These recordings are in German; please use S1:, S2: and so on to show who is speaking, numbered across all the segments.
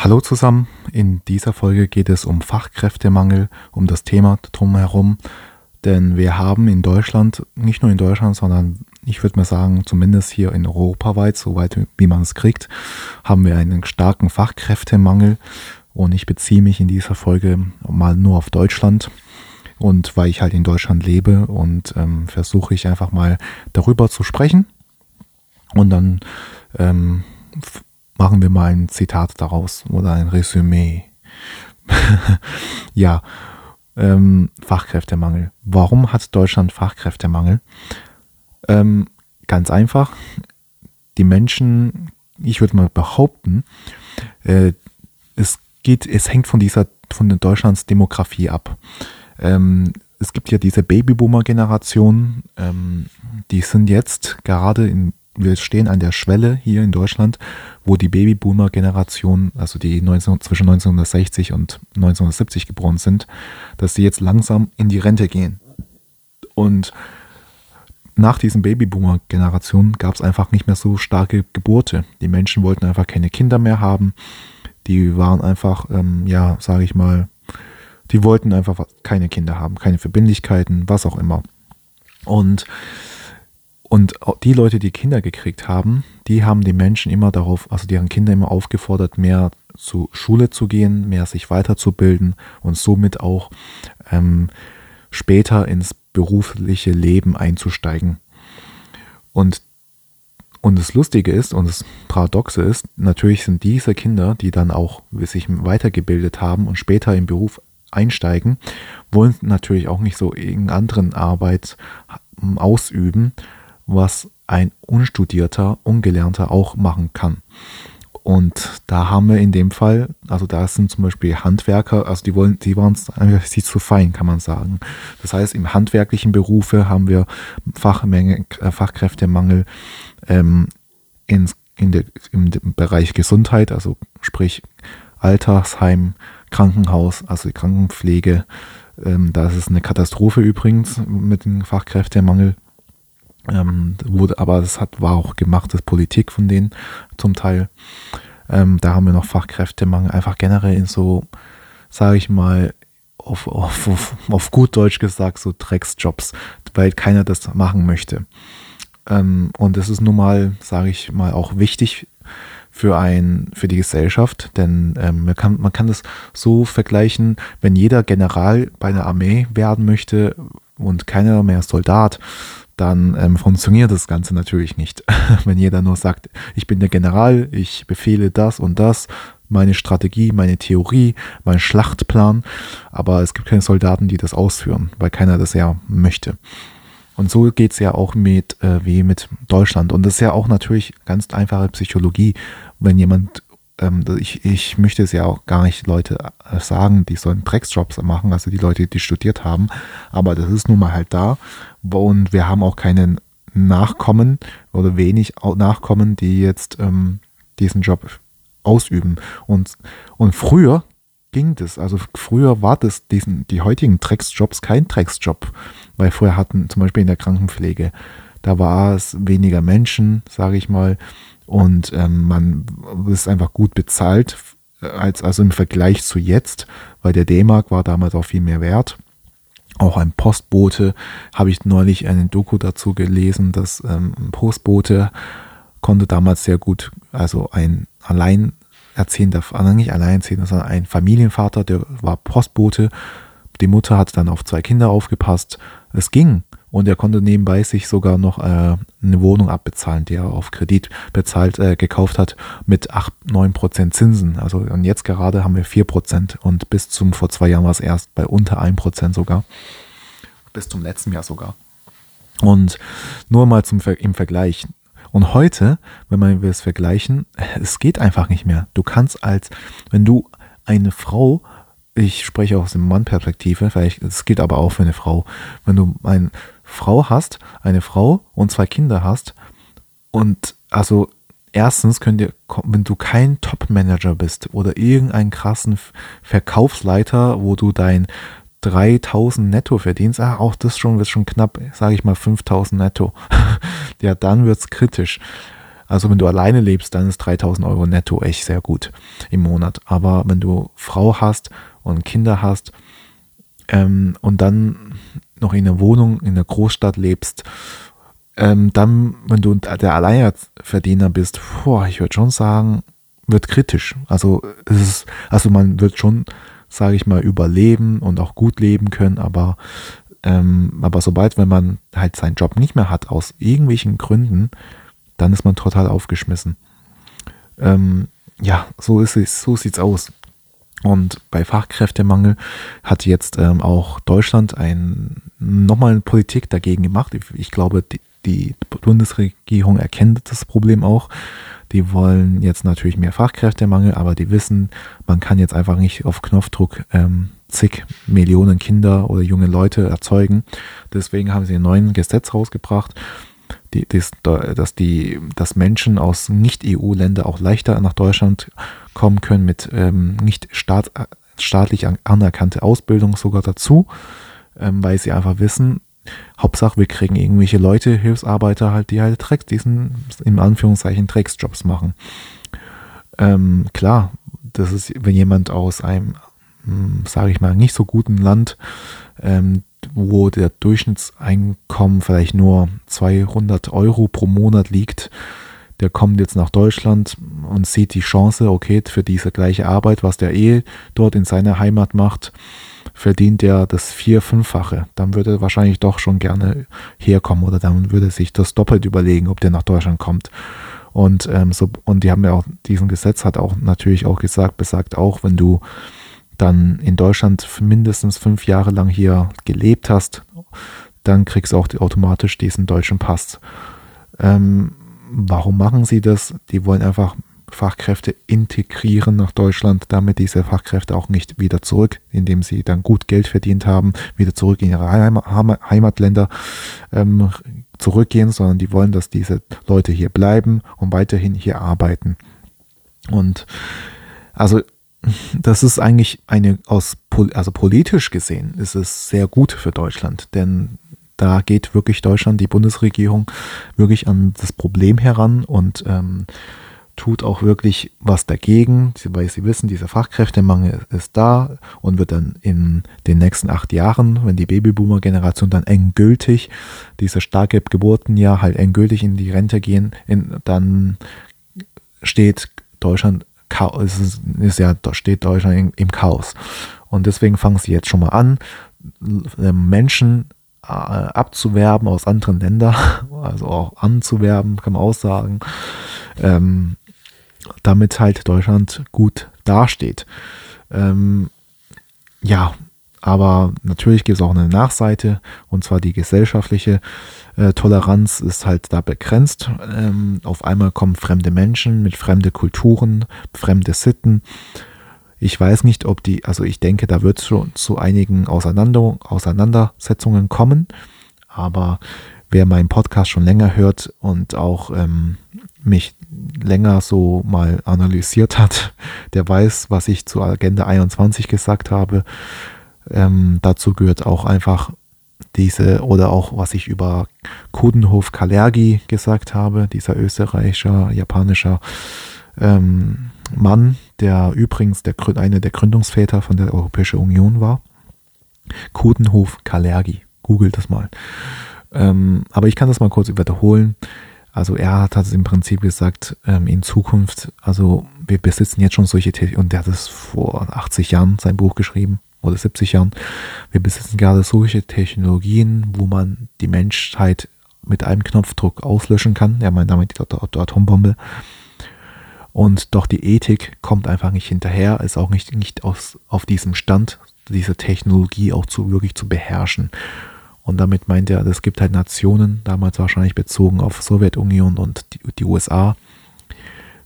S1: Hallo zusammen, in dieser Folge geht es um Fachkräftemangel, um das Thema drumherum, denn wir haben in Deutschland, nicht nur in Deutschland, sondern ich würde mal sagen, zumindest hier in Europa weit, soweit wie man es kriegt, haben wir einen starken Fachkräftemangel. Und ich beziehe mich in dieser Folge mal nur auf Deutschland. Und weil ich halt in Deutschland lebe und ähm, versuche ich einfach mal darüber zu sprechen. Und dann ähm, machen wir mal ein Zitat daraus oder ein Resümee. ja, ähm, Fachkräftemangel. Warum hat Deutschland Fachkräftemangel? Ähm, ganz einfach, die Menschen, ich würde mal behaupten, äh, es geht, es hängt von dieser, von Deutschlands Demografie ab. Ähm, es gibt ja diese Babyboomer-Generation, ähm, die sind jetzt gerade in wir stehen an der Schwelle hier in Deutschland, wo die Babyboomer-Generation, also die 19, zwischen 1960 und 1970 geboren sind, dass sie jetzt langsam in die Rente gehen. Und nach diesen Babyboomer-Generationen gab es einfach nicht mehr so starke Geburte. Die Menschen wollten einfach keine Kinder mehr haben. Die waren einfach, ähm, ja, sage ich mal, die wollten einfach keine Kinder haben, keine Verbindlichkeiten, was auch immer. Und und die Leute, die Kinder gekriegt haben, die haben die Menschen immer darauf, also deren Kinder immer aufgefordert, mehr zur Schule zu gehen, mehr sich weiterzubilden und somit auch ähm, später ins berufliche Leben einzusteigen. Und, und das Lustige ist und das Paradoxe ist, natürlich sind diese Kinder, die dann auch sich weitergebildet haben und später im Beruf einsteigen, wollen natürlich auch nicht so irgendeinen anderen Arbeit ausüben, was ein Unstudierter, Ungelernter auch machen kann. Und da haben wir in dem Fall, also da sind zum Beispiel Handwerker, also die wollen, die waren sich zu fein, kann man sagen. Das heißt, im handwerklichen Berufe haben wir Fachmenge, äh, Fachkräftemangel ähm, ins, in der, im Bereich Gesundheit, also sprich Altersheim, Krankenhaus, also die Krankenpflege. Ähm, da ist es eine Katastrophe übrigens mit dem Fachkräftemangel. Ähm, wurde, aber das hat, war auch gemachtes Politik von denen zum Teil. Ähm, da haben wir noch Fachkräftemangel, einfach generell in so, sage ich mal, auf, auf, auf, auf, gut Deutsch gesagt, so Drecksjobs, weil keiner das machen möchte. Ähm, und das ist nun mal, sage ich mal, auch wichtig für, ein, für die Gesellschaft, denn ähm, man, kann, man kann das so vergleichen, wenn jeder General bei der Armee werden möchte und keiner mehr Soldat, dann ähm, funktioniert das Ganze natürlich nicht. Wenn jeder nur sagt, ich bin der General, ich befehle das und das, meine Strategie, meine Theorie, mein Schlachtplan, aber es gibt keine Soldaten, die das ausführen, weil keiner das ja möchte. Und so geht es ja auch mit, äh, wie mit Deutschland. Und das ist ja auch natürlich ganz einfache Psychologie. Wenn jemand ähm, ich, ich möchte es ja auch gar nicht Leute äh, sagen, die sollen Drecksjobs machen, also die Leute, die studiert haben, aber das ist nun mal halt da. Und wir haben auch keine Nachkommen oder wenig Nachkommen, die jetzt ähm, diesen Job ausüben. Und, und früher ging das, also früher war das diesen, die heutigen Drecksjobs kein Drecksjob, weil früher hatten zum Beispiel in der Krankenpflege, da war es weniger Menschen, sage ich mal, und ähm, man ist einfach gut bezahlt, äh, als, also im Vergleich zu jetzt, weil der D-Mark war damals auch viel mehr wert. Auch ein Postbote habe ich neulich eine Doku dazu gelesen, dass ähm, ein Postbote konnte damals sehr gut, also ein alleinerziehender, also nicht alleinerziehender, sondern ein Familienvater, der war Postbote. Die Mutter hat dann auf zwei Kinder aufgepasst. Es ging. Und er konnte nebenbei sich sogar noch äh, eine Wohnung abbezahlen, die er auf Kredit bezahlt, äh, gekauft hat, mit 8, 9 Prozent Zinsen. Also und jetzt gerade haben wir 4 Prozent und bis zum vor zwei Jahren war es erst bei unter 1 Prozent sogar. Bis zum letzten Jahr sogar. Und nur mal zum, im Vergleich. Und heute, wenn wir es vergleichen, es geht einfach nicht mehr. Du kannst als, wenn du eine Frau ich spreche aus dem Mann-Perspektive, vielleicht, das gilt aber auch für eine Frau. Wenn du eine Frau hast, eine Frau und zwei Kinder hast und also erstens könnt ihr, wenn du kein Top-Manager bist oder irgendeinen krassen Verkaufsleiter, wo du dein 3000 netto verdienst, ah, auch das schon wird schon knapp, sage ich mal 5000 netto. ja, dann wird es kritisch. Also wenn du alleine lebst, dann ist 3000 Euro netto echt sehr gut im Monat. Aber wenn du Frau hast und Kinder hast ähm, und dann noch in einer Wohnung in einer Großstadt lebst, ähm, dann, wenn du der Alleinerverdiener bist, boah, ich würde schon sagen, wird kritisch. Also es ist, also man wird schon, sage ich mal, überleben und auch gut leben können, aber ähm, aber sobald, wenn man halt seinen Job nicht mehr hat, aus irgendwelchen Gründen, dann ist man total aufgeschmissen. Ähm, ja, so ist es, so sieht's aus. Und bei Fachkräftemangel hat jetzt ähm, auch Deutschland ein, nochmal eine Politik dagegen gemacht. Ich, ich glaube, die, die Bundesregierung erkennt das Problem auch. Die wollen jetzt natürlich mehr Fachkräftemangel, aber die wissen, man kann jetzt einfach nicht auf Knopfdruck ähm, zig Millionen Kinder oder junge Leute erzeugen. Deswegen haben sie ein neues Gesetz rausgebracht, die, das, dass, die, dass Menschen aus Nicht-EU-Ländern auch leichter nach Deutschland kommen können mit ähm, nicht staat, staatlich anerkannte Ausbildung sogar dazu, ähm, weil sie einfach wissen, Hauptsache wir kriegen irgendwelche Leute, Hilfsarbeiter halt, die halt Drecks, diesen in Anführungszeichen Drecksjobs machen. Ähm, klar, das ist, wenn jemand aus einem hm, sage ich mal, nicht so guten Land, ähm, wo der Durchschnittseinkommen vielleicht nur 200 Euro pro Monat liegt, der kommt jetzt nach Deutschland und sieht die Chance, okay, für diese gleiche Arbeit, was der eh dort in seiner Heimat macht, verdient er das vier-, fünffache. Dann würde er wahrscheinlich doch schon gerne herkommen oder dann würde sich das doppelt überlegen, ob der nach Deutschland kommt. Und, ähm, so, und die haben ja auch, diesen Gesetz hat auch natürlich auch gesagt, besagt auch, wenn du dann in Deutschland mindestens fünf Jahre lang hier gelebt hast, dann kriegst du auch automatisch diesen deutschen Pass. Ähm, warum machen sie das? Die wollen einfach Fachkräfte integrieren nach Deutschland, damit diese Fachkräfte auch nicht wieder zurück, indem sie dann gut Geld verdient haben, wieder zurück in ihre Heimatländer ähm, zurückgehen, sondern die wollen, dass diese Leute hier bleiben und weiterhin hier arbeiten. Und also das ist eigentlich eine aus also politisch gesehen ist es sehr gut für Deutschland, denn da geht wirklich Deutschland, die Bundesregierung, wirklich an das Problem heran und ähm, tut auch wirklich was dagegen, weil sie wissen, dieser Fachkräftemangel ist da und wird dann in den nächsten acht Jahren, wenn die Babyboomer-Generation dann endgültig, diese starke Geburtenjahr halt endgültig in die Rente gehen, in, dann steht Deutschland es ist, ist ja, steht Deutschland im Chaos. Und deswegen fangen sie jetzt schon mal an, ähm, Menschen äh, abzuwerben aus anderen Ländern, also auch anzuwerben, kann man auch sagen, ähm, damit halt Deutschland gut dasteht. Ähm, ja, aber natürlich gibt es auch eine Nachseite, und zwar die gesellschaftliche äh, Toleranz ist halt da begrenzt. Ähm, auf einmal kommen fremde Menschen mit fremde Kulturen, fremde Sitten. Ich weiß nicht, ob die, also ich denke, da wird es schon zu einigen Auseinander, Auseinandersetzungen kommen, aber wer meinen Podcast schon länger hört und auch ähm, mich länger so mal analysiert hat, der weiß, was ich zur Agenda 21 gesagt habe. Ähm, dazu gehört auch einfach diese oder auch was ich über Kudenhof Kalergi gesagt habe, dieser österreichischer, japanischer ähm, Mann, der übrigens der, einer der Gründungsväter von der Europäischen Union war. Kudenhof Kalergi, googelt das mal. Ähm, aber ich kann das mal kurz wiederholen. Also er hat, hat im Prinzip gesagt, ähm, in Zukunft, also wir besitzen jetzt schon solche Technologien, und der hat es vor 80 Jahren sein Buch geschrieben, oder 70 Jahren. Wir besitzen gerade solche Technologien, wo man die Menschheit mit einem Knopfdruck auslöschen kann. Er meint damit die Atombombe. Und doch die Ethik kommt einfach nicht hinterher, ist auch nicht, nicht aus, auf diesem Stand, diese Technologie auch zu wirklich zu beherrschen. Und damit meint er, es gibt halt Nationen, damals wahrscheinlich bezogen auf Sowjetunion und die, die USA,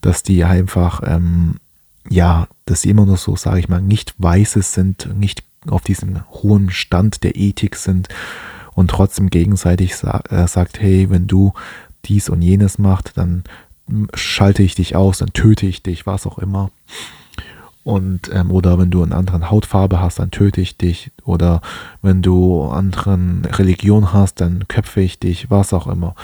S1: dass die einfach ähm, ja, dass sie immer noch so, sage ich mal, nicht Weißes sind, nicht auf diesem hohen Stand der Ethik sind und trotzdem gegenseitig sa äh, sagt, hey, wenn du dies und jenes machst, dann schalte ich dich aus, dann töte ich dich, was auch immer. Und, ähm, oder wenn du eine andere Hautfarbe hast, dann töte ich dich. Oder wenn du anderen Religion hast, dann köpfe ich dich, was auch immer.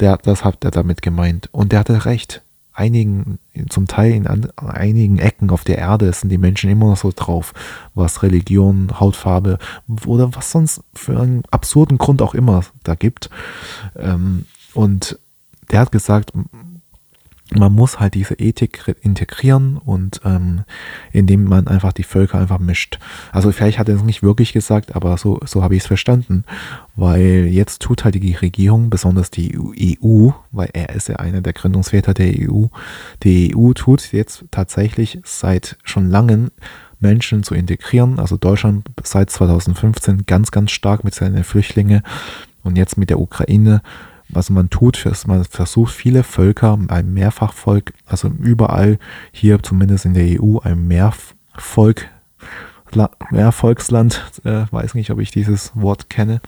S1: der, das hat er damit gemeint. Und der hatte recht. Einigen, zum Teil in an, einigen Ecken auf der Erde sind die Menschen immer noch so drauf, was Religion, Hautfarbe oder was sonst für einen absurden Grund auch immer da gibt. Ähm, und der hat gesagt, man muss halt diese Ethik integrieren und ähm, indem man einfach die Völker einfach mischt. Also vielleicht hat er es nicht wirklich gesagt, aber so, so habe ich es verstanden, weil jetzt tut halt die Regierung, besonders die EU, weil er ist ja einer der Gründungsväter der EU, die EU tut jetzt tatsächlich seit schon langem Menschen zu integrieren. Also Deutschland seit 2015 ganz, ganz stark mit seinen Flüchtlingen und jetzt mit der Ukraine was man tut, ist, man versucht viele Völker, ein Mehrfachvolk, also überall hier zumindest in der EU ein Mehrvolk Mehrvolksland, äh, weiß nicht, ob ich dieses Wort kenne,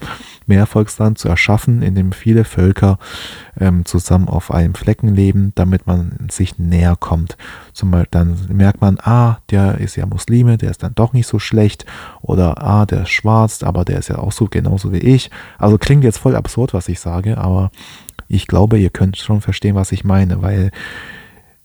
S1: Mehrvolksland zu erschaffen, in dem viele Völker ähm, zusammen auf einem Flecken leben, damit man sich näher kommt. Zum Beispiel dann merkt man, ah, der ist ja Muslime, der ist dann doch nicht so schlecht, oder ah, der ist schwarz, aber der ist ja auch so genauso wie ich. Also klingt jetzt voll absurd, was ich sage, aber ich glaube, ihr könnt schon verstehen, was ich meine, weil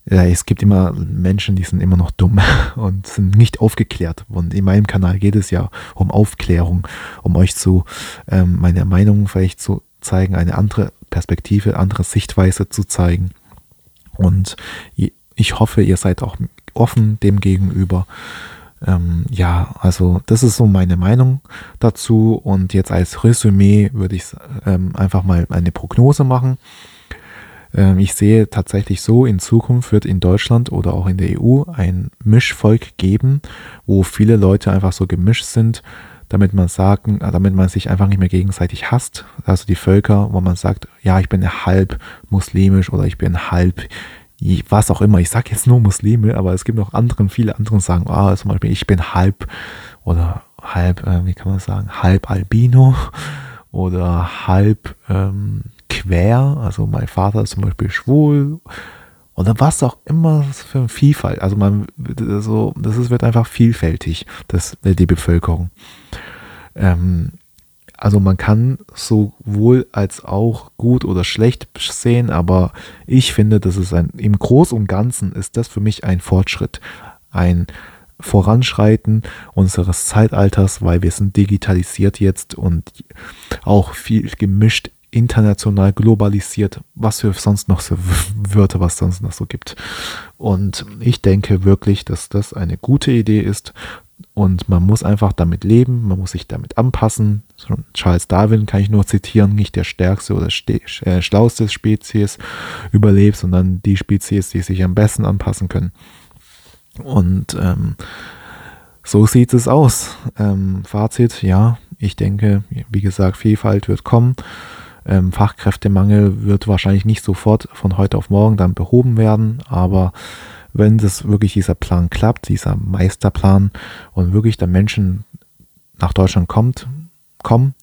S1: ja, es gibt immer Menschen, die sind immer noch dumm und sind nicht aufgeklärt. Und in meinem Kanal geht es ja um Aufklärung, um euch zu ähm, meine Meinung vielleicht zu zeigen, eine andere Perspektive, andere Sichtweise zu zeigen. Und ich hoffe, ihr seid auch offen dem gegenüber. Ähm, ja, also das ist so meine Meinung dazu. Und jetzt als Resümee würde ich ähm, einfach mal eine Prognose machen. Ähm, ich sehe tatsächlich so, in Zukunft wird in Deutschland oder auch in der EU ein Mischvolk geben, wo viele Leute einfach so gemischt sind, damit man sagen, damit man sich einfach nicht mehr gegenseitig hasst. Also die Völker, wo man sagt, ja, ich bin halb muslimisch oder ich bin halb was auch immer. Ich sage jetzt nur Muslime, aber es gibt noch anderen, viele andere sagen, ah, zum Beispiel, ich bin halb oder halb, äh, wie kann man sagen, halb Albino oder halb ähm, quer, also mein Vater ist zum Beispiel schwul oder was auch immer für eine Vielfalt. Also man, so, das ist, wird einfach vielfältig, das, die Bevölkerung. Ähm, also man kann sowohl als auch gut oder schlecht sehen, aber ich finde, das ist ein, im Großen und Ganzen ist das für mich ein Fortschritt, ein Voranschreiten unseres Zeitalters, weil wir sind digitalisiert jetzt und auch viel gemischt international globalisiert, was für sonst noch so Wörter, was sonst noch so gibt. Und ich denke wirklich, dass das eine gute Idee ist und man muss einfach damit leben, man muss sich damit anpassen. Charles Darwin kann ich nur zitieren, nicht der stärkste oder äh, schlauste Spezies überlebt, sondern die Spezies, die sich am besten anpassen können. Und ähm, so sieht es aus. Ähm, Fazit, ja, ich denke, wie gesagt, Vielfalt wird kommen. Ähm, Fachkräftemangel wird wahrscheinlich nicht sofort von heute auf morgen dann behoben werden, aber wenn das wirklich dieser Plan klappt, dieser Meisterplan und wirklich der Menschen nach Deutschland kommt, kommen,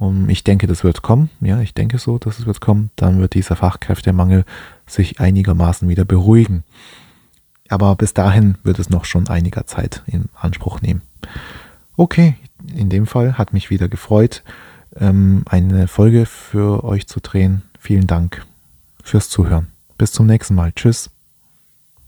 S1: und ich denke, das wird kommen, ja, ich denke so, dass es wird kommen, dann wird dieser Fachkräftemangel sich einigermaßen wieder beruhigen. Aber bis dahin wird es noch schon einiger Zeit in Anspruch nehmen. Okay, in dem Fall hat mich wieder gefreut ähm, eine Folge für euch zu drehen. Vielen Dank fürs Zuhören. Bis zum nächsten Mal. Tschüss.